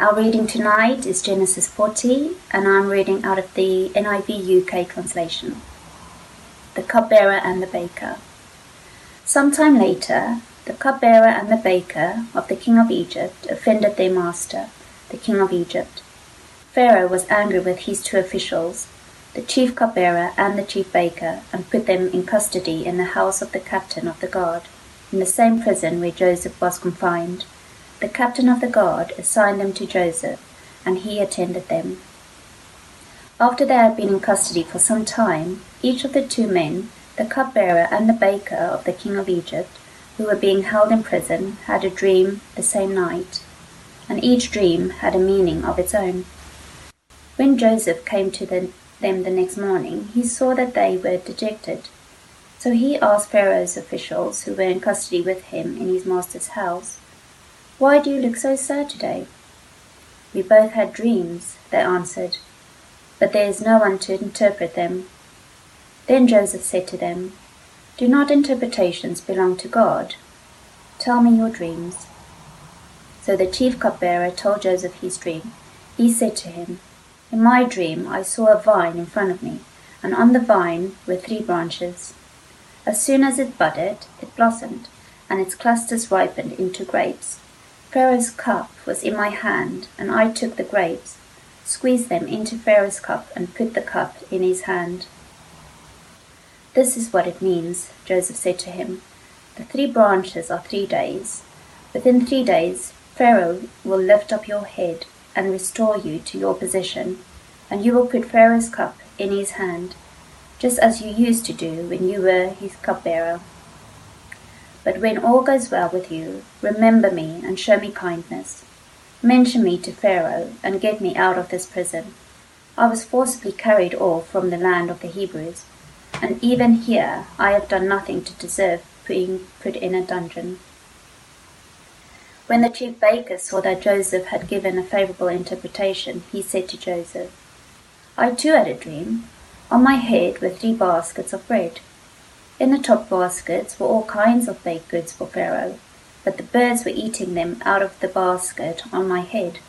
Our reading tonight is Genesis 40, and I'm reading out of the NIV UK translation. The cupbearer and the baker. Sometime later, the cupbearer and the baker of the king of Egypt offended their master, the king of Egypt. Pharaoh was angry with his two officials, the chief cupbearer and the chief baker, and put them in custody in the house of the captain of the guard, in the same prison where Joseph was confined. The captain of the guard assigned them to Joseph, and he attended them. After they had been in custody for some time, each of the two men, the cupbearer and the baker of the king of Egypt, who were being held in prison, had a dream the same night, and each dream had a meaning of its own. When Joseph came to the, them the next morning, he saw that they were dejected. So he asked Pharaoh's officials, who were in custody with him in his master's house, why do you look so sad today? We both had dreams, they answered, but there is no one to interpret them. Then Joseph said to them, Do not interpretations belong to God? Tell me your dreams. So the chief cupbearer told Joseph his dream. He said to him, In my dream I saw a vine in front of me, and on the vine were three branches. As soon as it budded, it blossomed, and its clusters ripened into grapes. Pharaoh's cup was in my hand, and I took the grapes, squeezed them into Pharaoh's cup, and put the cup in his hand. This is what it means, Joseph said to him. The three branches are three days. Within three days, Pharaoh will lift up your head and restore you to your position, and you will put Pharaoh's cup in his hand, just as you used to do when you were his cupbearer. But when all goes well with you, remember me and show me kindness. Mention me to Pharaoh and get me out of this prison. I was forcibly carried off from the land of the Hebrews, and even here I have done nothing to deserve being put in a dungeon. When the chief baker saw that Joseph had given a favorable interpretation, he said to Joseph, I too had a dream. On my head were three baskets of bread. In the top baskets were all kinds of baked goods for Pharaoh, but the birds were eating them out of the basket on my head.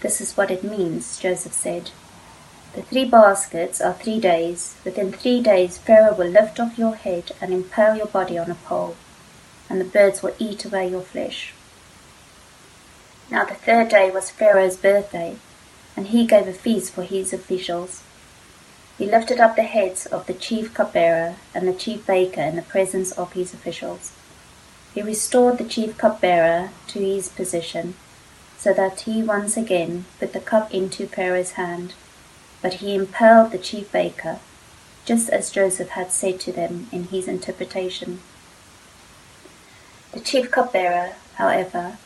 This is what it means, Joseph said. The three baskets are three days. Within three days, Pharaoh will lift off your head and impale your body on a pole, and the birds will eat away your flesh. Now the third day was Pharaoh's birthday, and he gave a feast for his officials. He lifted up the heads of the chief cupbearer and the chief baker in the presence of his officials. He restored the chief cupbearer to his position, so that he once again put the cup into Pharaoh's hand. But he impaled the chief baker, just as Joseph had said to them in his interpretation. The chief cupbearer, however,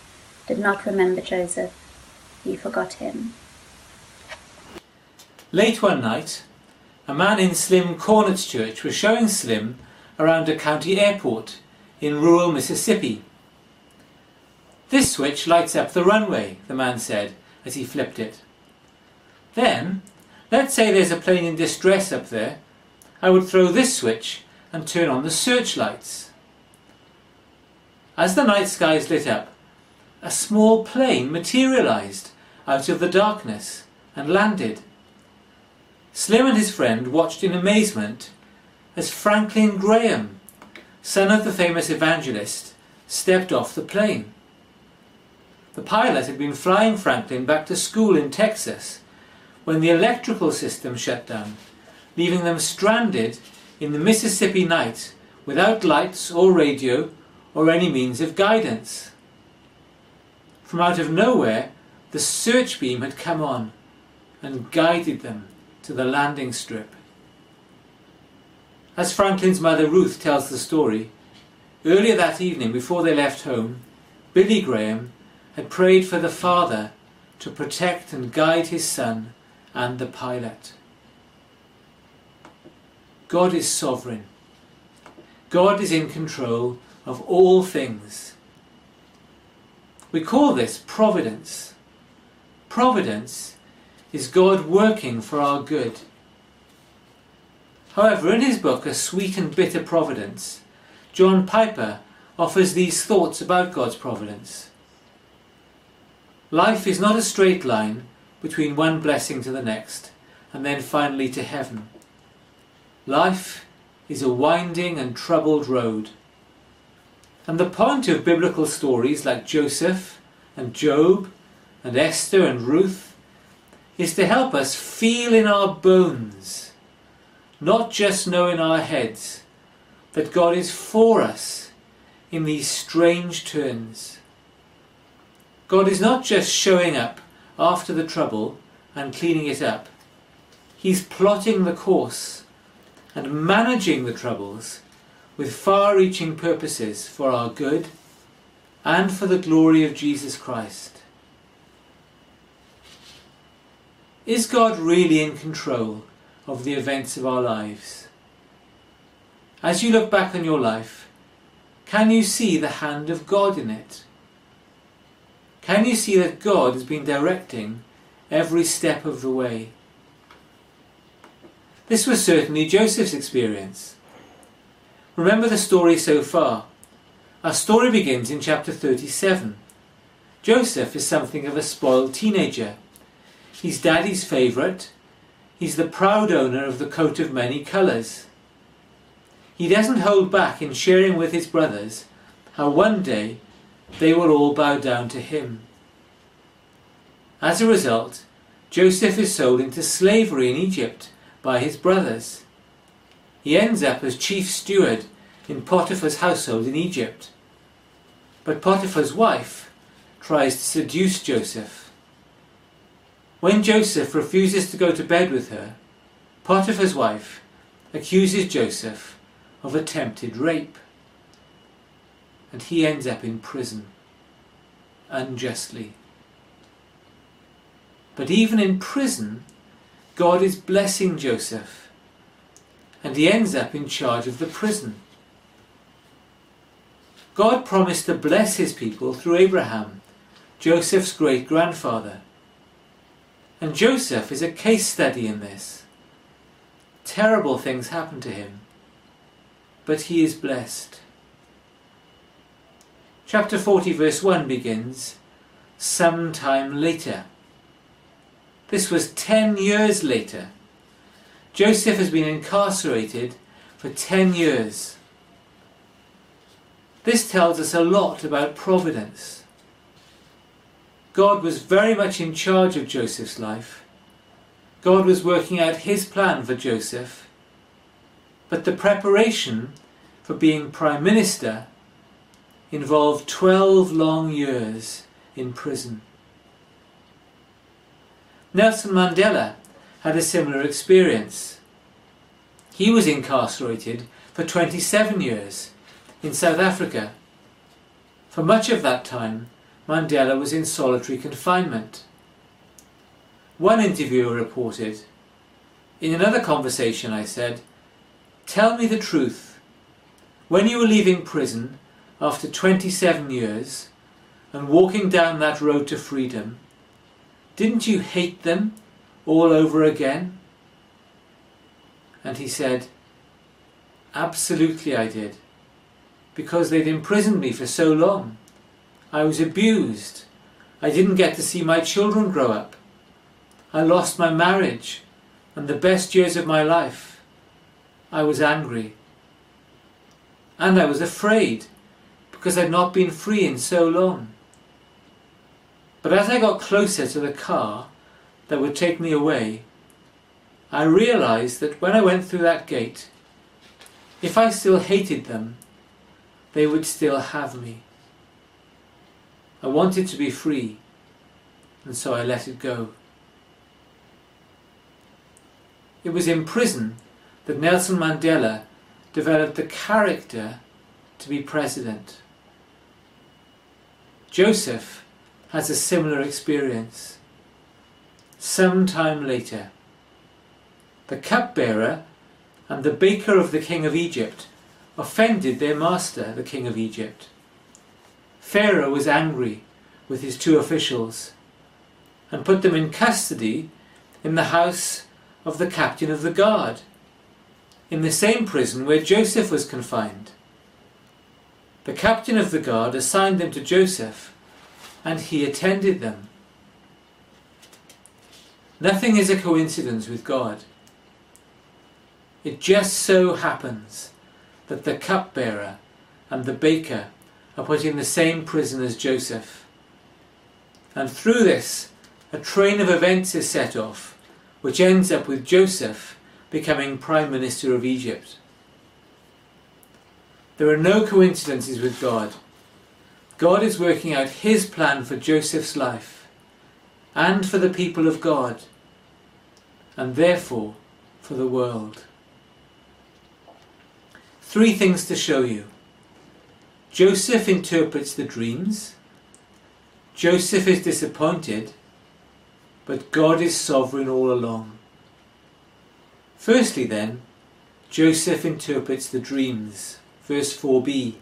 did not remember Joseph. He forgot him. Late one night, a man in Slim Cornett's church was showing Slim around a county airport in rural Mississippi. This switch lights up the runway, the man said as he flipped it. Then, let's say there's a plane in distress up there. I would throw this switch and turn on the searchlights. As the night skies lit up, a small plane materialized out of the darkness and landed Slim and his friend watched in amazement as Franklin Graham, son of the famous evangelist, stepped off the plane. The pilot had been flying Franklin back to school in Texas when the electrical system shut down, leaving them stranded in the Mississippi night without lights or radio or any means of guidance. From out of nowhere, the search beam had come on and guided them to the landing strip. As Franklin's mother Ruth tells the story, earlier that evening before they left home, Billy Graham had prayed for the Father to protect and guide his son and the pilot. God is sovereign. God is in control of all things. We call this providence. Providence is God working for our good. However, in his book A Sweet and Bitter Providence, John Piper offers these thoughts about God's providence. Life is not a straight line between one blessing to the next and then finally to heaven. Life is a winding and troubled road. And the point of biblical stories like Joseph and Job and Esther and Ruth is to help us feel in our bones, not just know in our heads, that God is for us in these strange turns. God is not just showing up after the trouble and cleaning it up. He's plotting the course and managing the troubles with far reaching purposes for our good and for the glory of Jesus Christ. Is God really in control of the events of our lives? As you look back on your life, can you see the hand of God in it? Can you see that God has been directing every step of the way? This was certainly Joseph's experience. Remember the story so far. Our story begins in chapter 37. Joseph is something of a spoiled teenager. He's daddy's favourite. He's the proud owner of the coat of many colours. He doesn't hold back in sharing with his brothers how one day they will all bow down to him. As a result, Joseph is sold into slavery in Egypt by his brothers. He ends up as chief steward in Potiphar's household in Egypt. But Potiphar's wife tries to seduce Joseph. When Joseph refuses to go to bed with her, Potiphar's wife accuses Joseph of attempted rape and he ends up in prison unjustly. But even in prison, God is blessing Joseph, and he ends up in charge of the prison. God promised to bless his people through Abraham, Joseph's great grandfather. And Joseph is a case study in this. Terrible things happen to him, but he is blessed. Chapter 40, verse 1 begins Some time later. This was ten years later. Joseph has been incarcerated for ten years. This tells us a lot about providence. God was very much in charge of Joseph's life. God was working out his plan for Joseph. But the preparation for being Prime Minister involved 12 long years in prison. Nelson Mandela had a similar experience. He was incarcerated for 27 years in South Africa. For much of that time, Mandela was in solitary confinement. One interviewer reported, In another conversation, I said, Tell me the truth. When you were leaving prison, after 27 years and walking down that road to freedom, didn't you hate them all over again? And he said, Absolutely I did, because they'd imprisoned me for so long. I was abused. I didn't get to see my children grow up. I lost my marriage and the best years of my life. I was angry. And I was afraid because I'd not been free in so long. But as I got closer to the car that would take me away, I realized that when I went through that gate, if I still hated them, they would still have me. I wanted to be free, and so I let it go. It was in prison that Nelson Mandela developed the character to be president. Joseph has a similar experience. Some time later, the cupbearer and the baker of the king of Egypt offended their master, the king of Egypt. Pharaoh was angry with his two officials and put them in custody in the house of the captain of the guard, in the same prison where Joseph was confined. The captain of the guard assigned them to Joseph, and he attended them. Nothing is a coincidence with God. It just so happens that the cupbearer and the baker are put in the same prison as Joseph. And through this, a train of events is set off, which ends up with Joseph becoming Prime Minister of Egypt. There are no coincidences with God. God is working out His plan for Joseph's life and for the people of God, and therefore for the world. Three things to show you. Joseph interprets the dreams. Joseph is disappointed, but God is sovereign all along. Firstly, then, Joseph interprets the dreams. Verse 4b.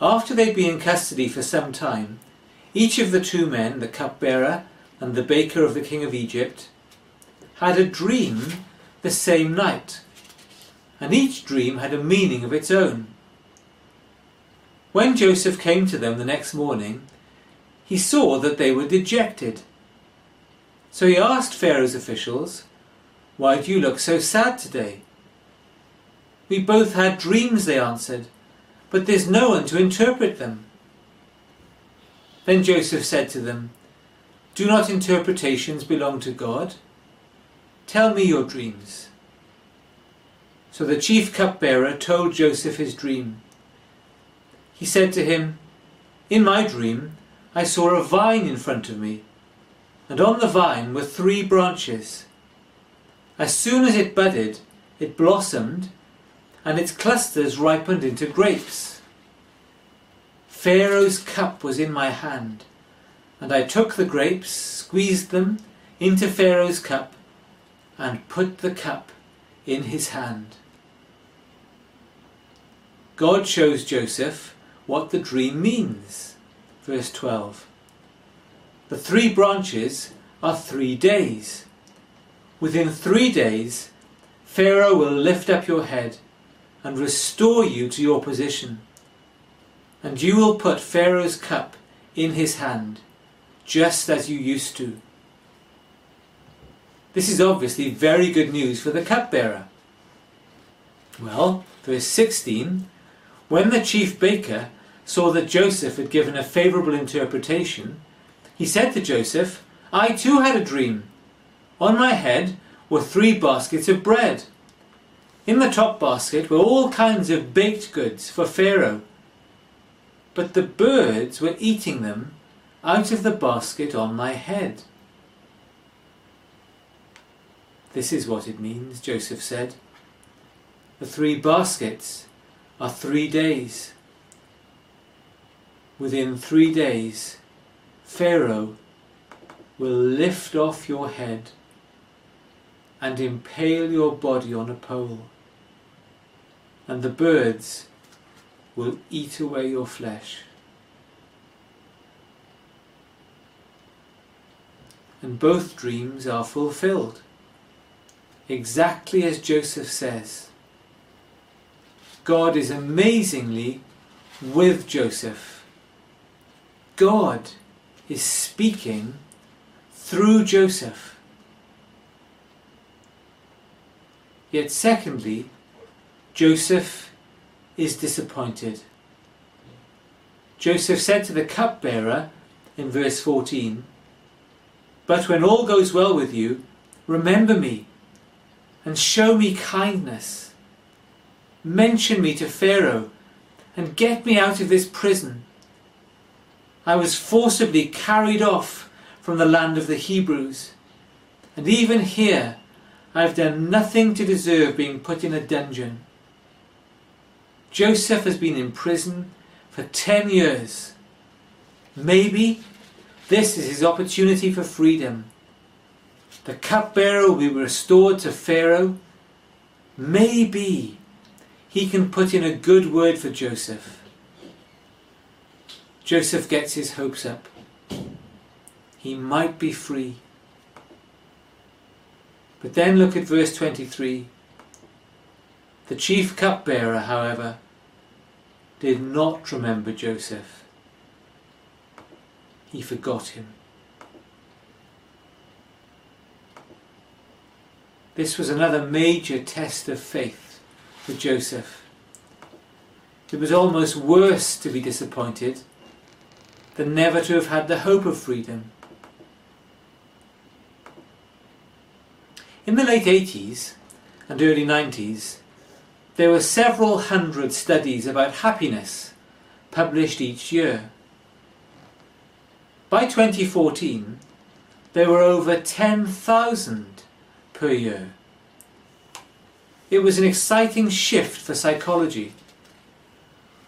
After they'd been in custody for some time, each of the two men, the cupbearer and the baker of the king of Egypt, had a dream the same night and each dream had a meaning of its own. When Joseph came to them the next morning, he saw that they were dejected. So he asked Pharaoh's officials, Why do you look so sad today? We both had dreams, they answered, but there's no one to interpret them. Then Joseph said to them, Do not interpretations belong to God? Tell me your dreams. So the chief cupbearer told Joseph his dream. He said to him, In my dream I saw a vine in front of me, and on the vine were three branches. As soon as it budded, it blossomed, and its clusters ripened into grapes. Pharaoh's cup was in my hand, and I took the grapes, squeezed them into Pharaoh's cup, and put the cup in his hand. God shows Joseph what the dream means. Verse 12. The three branches are three days. Within three days, Pharaoh will lift up your head and restore you to your position. And you will put Pharaoh's cup in his hand, just as you used to. This is obviously very good news for the cupbearer. Well, verse 16 when the chief baker saw that Joseph had given a favourable interpretation, he said to Joseph, I too had a dream. On my head were three baskets of bread. In the top basket were all kinds of baked goods for Pharaoh. But the birds were eating them out of the basket on my head. This is what it means, Joseph said. The three baskets are three days. Within three days, Pharaoh will lift off your head and impale your body on a pole, and the birds will eat away your flesh. And both dreams are fulfilled, exactly as Joseph says. God is amazingly with Joseph. God is speaking through Joseph. Yet, secondly, Joseph is disappointed. Joseph said to the cupbearer in verse 14, But when all goes well with you, remember me and show me kindness Mention me to Pharaoh and get me out of this prison. I was forcibly carried off from the land of the Hebrews, and even here I have done nothing to deserve being put in a dungeon. Joseph has been in prison for ten years. Maybe this is his opportunity for freedom. The cupbearer will be restored to Pharaoh. Maybe he can put in a good word for Joseph. Joseph gets his hopes up. He might be free. But then look at verse 23. The chief cupbearer, however, did not remember Joseph. He forgot him. this was another major test of faith for Joseph. It was almost worse to be disappointed than never to have had the hope of freedom. In the late 80s and early 90s, there were several hundred studies about happiness published each year. By 2014, there were over 10,000 per year. It was an exciting shift for psychology,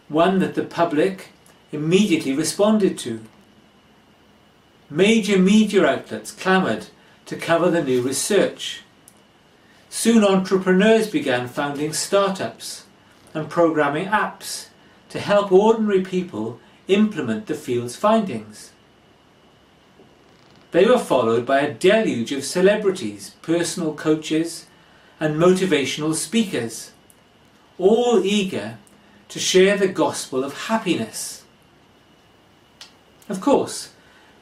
one that the public immediately responded to. Major media outlets clamoured to cover the new research. Soon entrepreneurs began founding startups and programming apps to help ordinary people implement the field's findings. They were followed by a deluge of celebrities, personal coaches, and motivational speakers, all eager to share the gospel of happiness. Of course,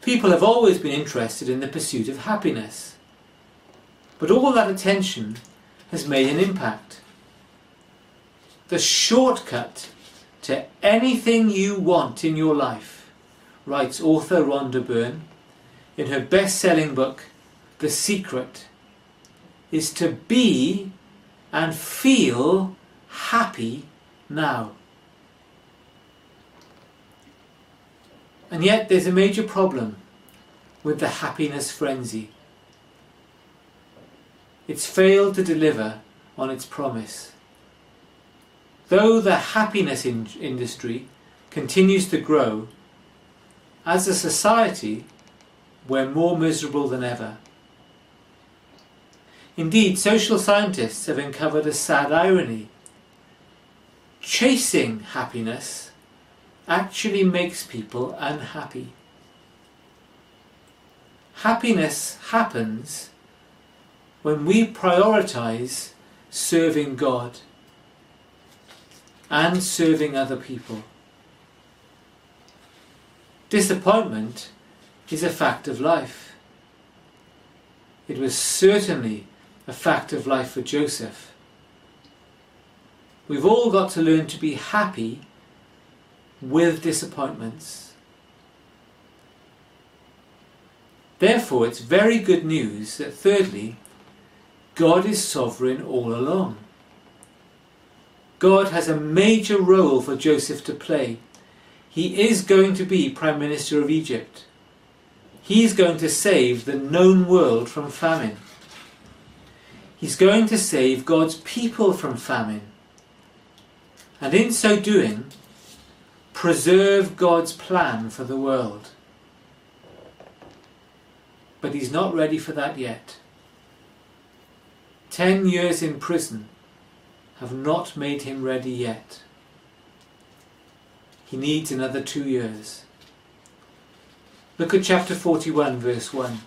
people have always been interested in the pursuit of happiness, but all that attention has made an impact. The shortcut to anything you want in your life, writes author Rhonda Byrne, in her best selling book, The Secret, is to be and feel happy now. And yet there's a major problem with the happiness frenzy. It's failed to deliver on its promise. Though the happiness in industry continues to grow, as a society, we're more miserable than ever. Indeed, social scientists have uncovered a sad irony. Chasing happiness actually makes people unhappy. Happiness happens when we prioritize serving God and serving other people. Disappointment is a fact of life. It was certainly a fact of life for Joseph. We've all got to learn to be happy with disappointments. Therefore, it's very good news that, thirdly, God is sovereign all along. God has a major role for Joseph to play. He is going to be Prime Minister of Egypt. He's going to save the known world from famine. He's going to save God's people from famine. And in so doing, preserve God's plan for the world. But he's not ready for that yet. Ten years in prison have not made him ready yet. He needs another two years. Look at chapter 41, verse 1.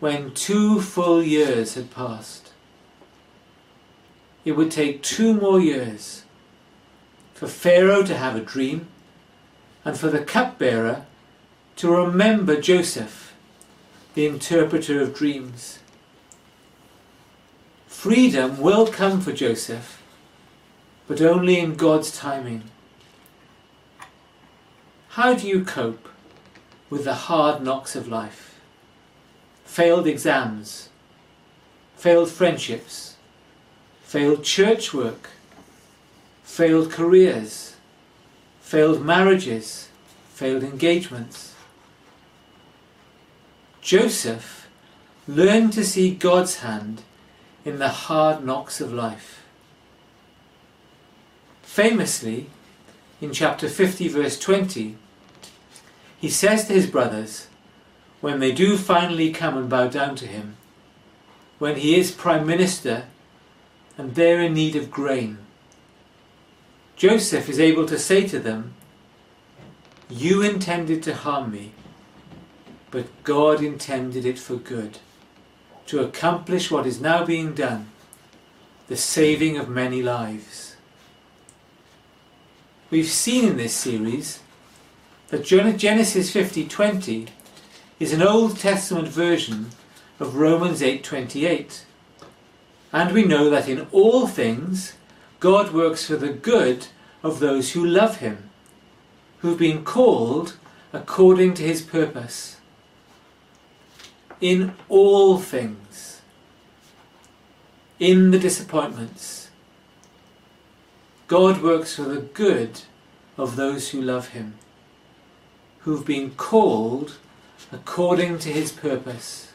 When two full years had passed, it would take two more years for Pharaoh to have a dream and for the cupbearer to remember Joseph, the interpreter of dreams. Freedom will come for Joseph, but only in God's timing. How do you cope with the hard knocks of life. Failed exams, failed friendships, failed church work, failed careers, failed marriages, failed engagements. Joseph learned to see God's hand in the hard knocks of life. Famously, in chapter 50, verse 20, he says to his brothers, when they do finally come and bow down to him, when he is prime minister and they're in need of grain, Joseph is able to say to them, You intended to harm me, but God intended it for good, to accomplish what is now being done, the saving of many lives. We've seen in this series that Genesis 50:20 is an Old Testament version of Romans 8:28. And we know that in all things God works for the good of those who love him, who've been called according to his purpose. In all things, in the disappointments, God works for the good of those who love him, who've been called according to his purpose.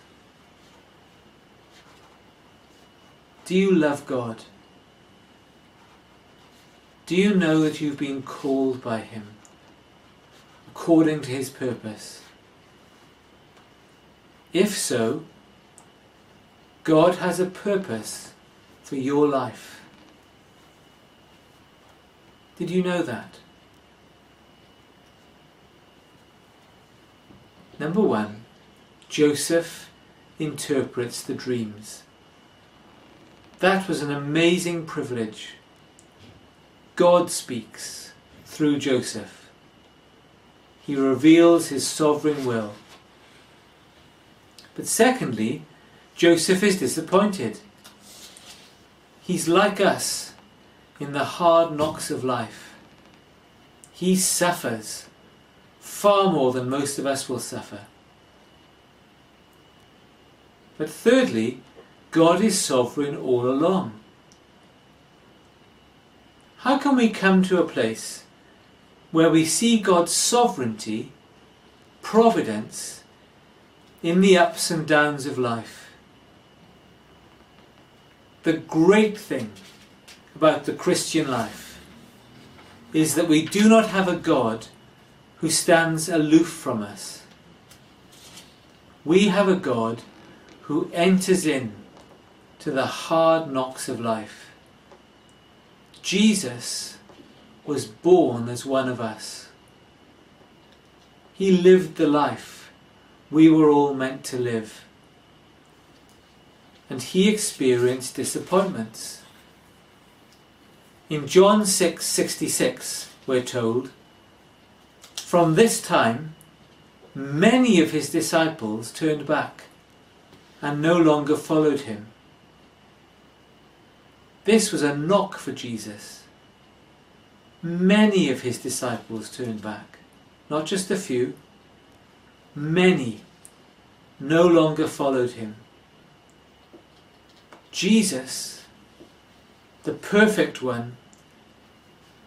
Do you love God? Do you know that you've been called by him according to his purpose? If so, God has a purpose for your life. Did you know that? Number one, Joseph interprets the dreams. That was an amazing privilege. God speaks through Joseph. He reveals his sovereign will. But secondly, Joseph is disappointed. He's like us in the hard knocks of life. He suffers far more than most of us will suffer. But thirdly, God is sovereign all along. How can we come to a place where we see God's sovereignty, providence, in the ups and downs of life? The great thing about the Christian life is that we do not have a God who stands aloof from us. We have a God who enters in to the hard knocks of life. Jesus was born as one of us. He lived the life we were all meant to live. And he experienced disappointments. In John 6:66 we're told from this time, many of his disciples turned back and no longer followed him. This was a knock for Jesus. Many of his disciples turned back, not just a few, many no longer followed him. Jesus, the perfect one,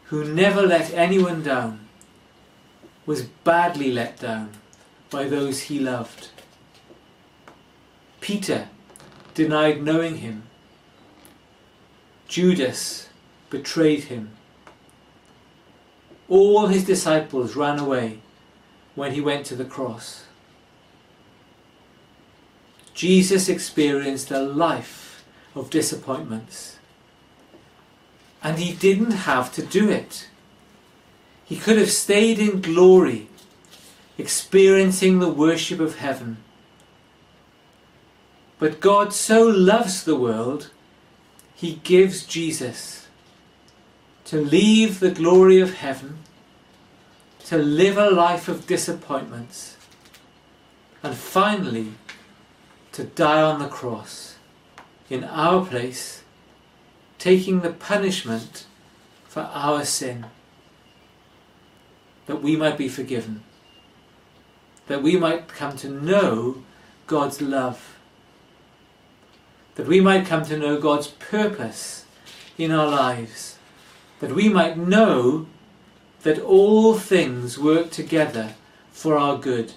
who never let anyone down, was badly let down by those he loved. Peter denied knowing him. Judas betrayed him. All his disciples ran away when he went to the cross. Jesus experienced a life of disappointments. And he didn't have to do it. He could have stayed in glory, experiencing the worship of heaven. But God so loves the world, He gives Jesus to leave the glory of heaven, to live a life of disappointments, and finally to die on the cross in our place, taking the punishment for our sin that we might be forgiven, that we might come to know God's love, that we might come to know God's purpose in our lives, that we might know that all things work together for our good,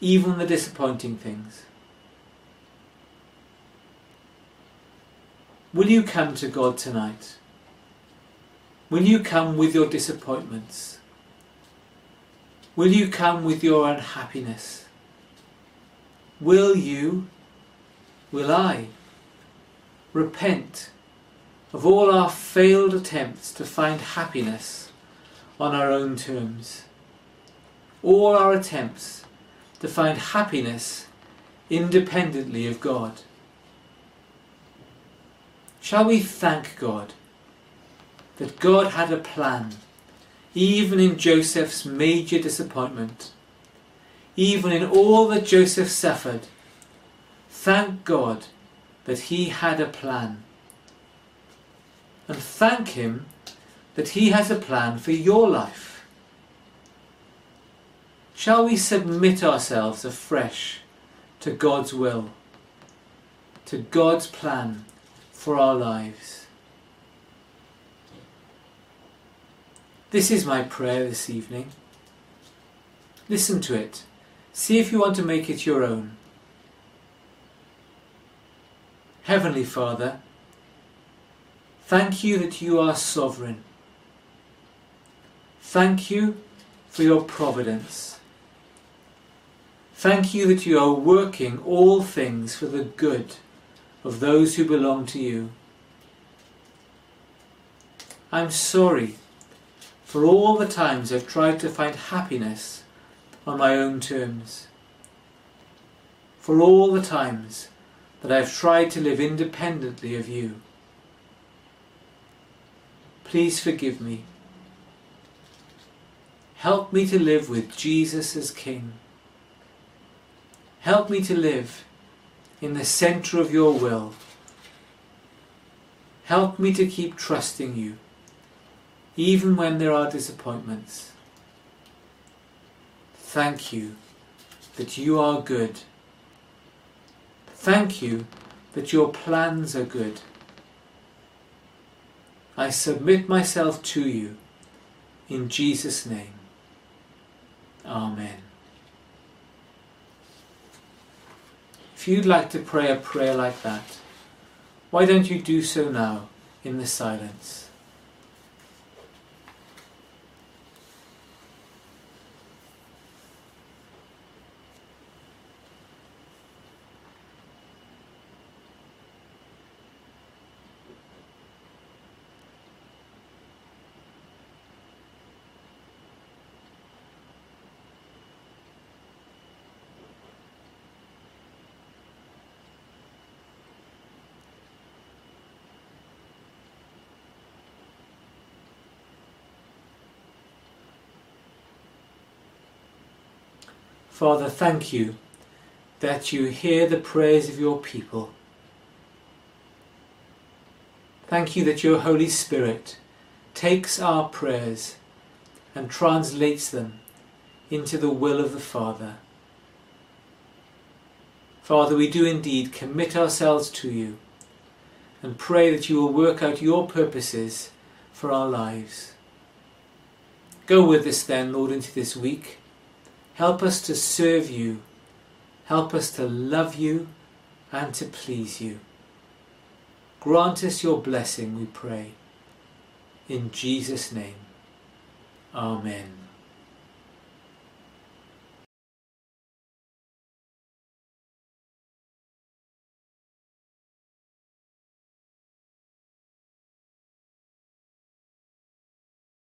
even the disappointing things. Will you come to God tonight? Will you come with your disappointments? Will you come with your unhappiness? Will you, will I, repent of all our failed attempts to find happiness on our own terms? All our attempts to find happiness independently of God? Shall we thank God? that God had a plan, even in Joseph's major disappointment, even in all that Joseph suffered Thank God that He had a plan. And thank Him that He has a plan for your life. Shall we submit ourselves afresh to God's will, to God's plan for our lives? This is my prayer this evening. Listen to it. See if you want to make it your own. Heavenly Father, thank you that you are sovereign. Thank you for your providence. Thank you that you are working all things for the good of those who belong to you. I'm sorry for all the times I've tried to find happiness on my own terms. For all the times that I have tried to live independently of you. Please forgive me. Help me to live with Jesus as King. Help me to live in the centre of your will. Help me to keep trusting you, even when there are disappointments. Thank you that you are good. Thank you that your plans are good. I submit myself to you in Jesus' name. Amen. If you'd like to pray a prayer like that, why don't you do so now in the silence? Father, thank you that you hear the prayers of your people. Thank you that your Holy Spirit takes our prayers and translates them into the will of the Father. Father, we do indeed commit ourselves to you and pray that you will work out your purposes for our lives. Go with us then, Lord, into this week. Help us to serve you. Help us to love you and to please you. Grant us your blessing, we pray. In Jesus' name. Amen.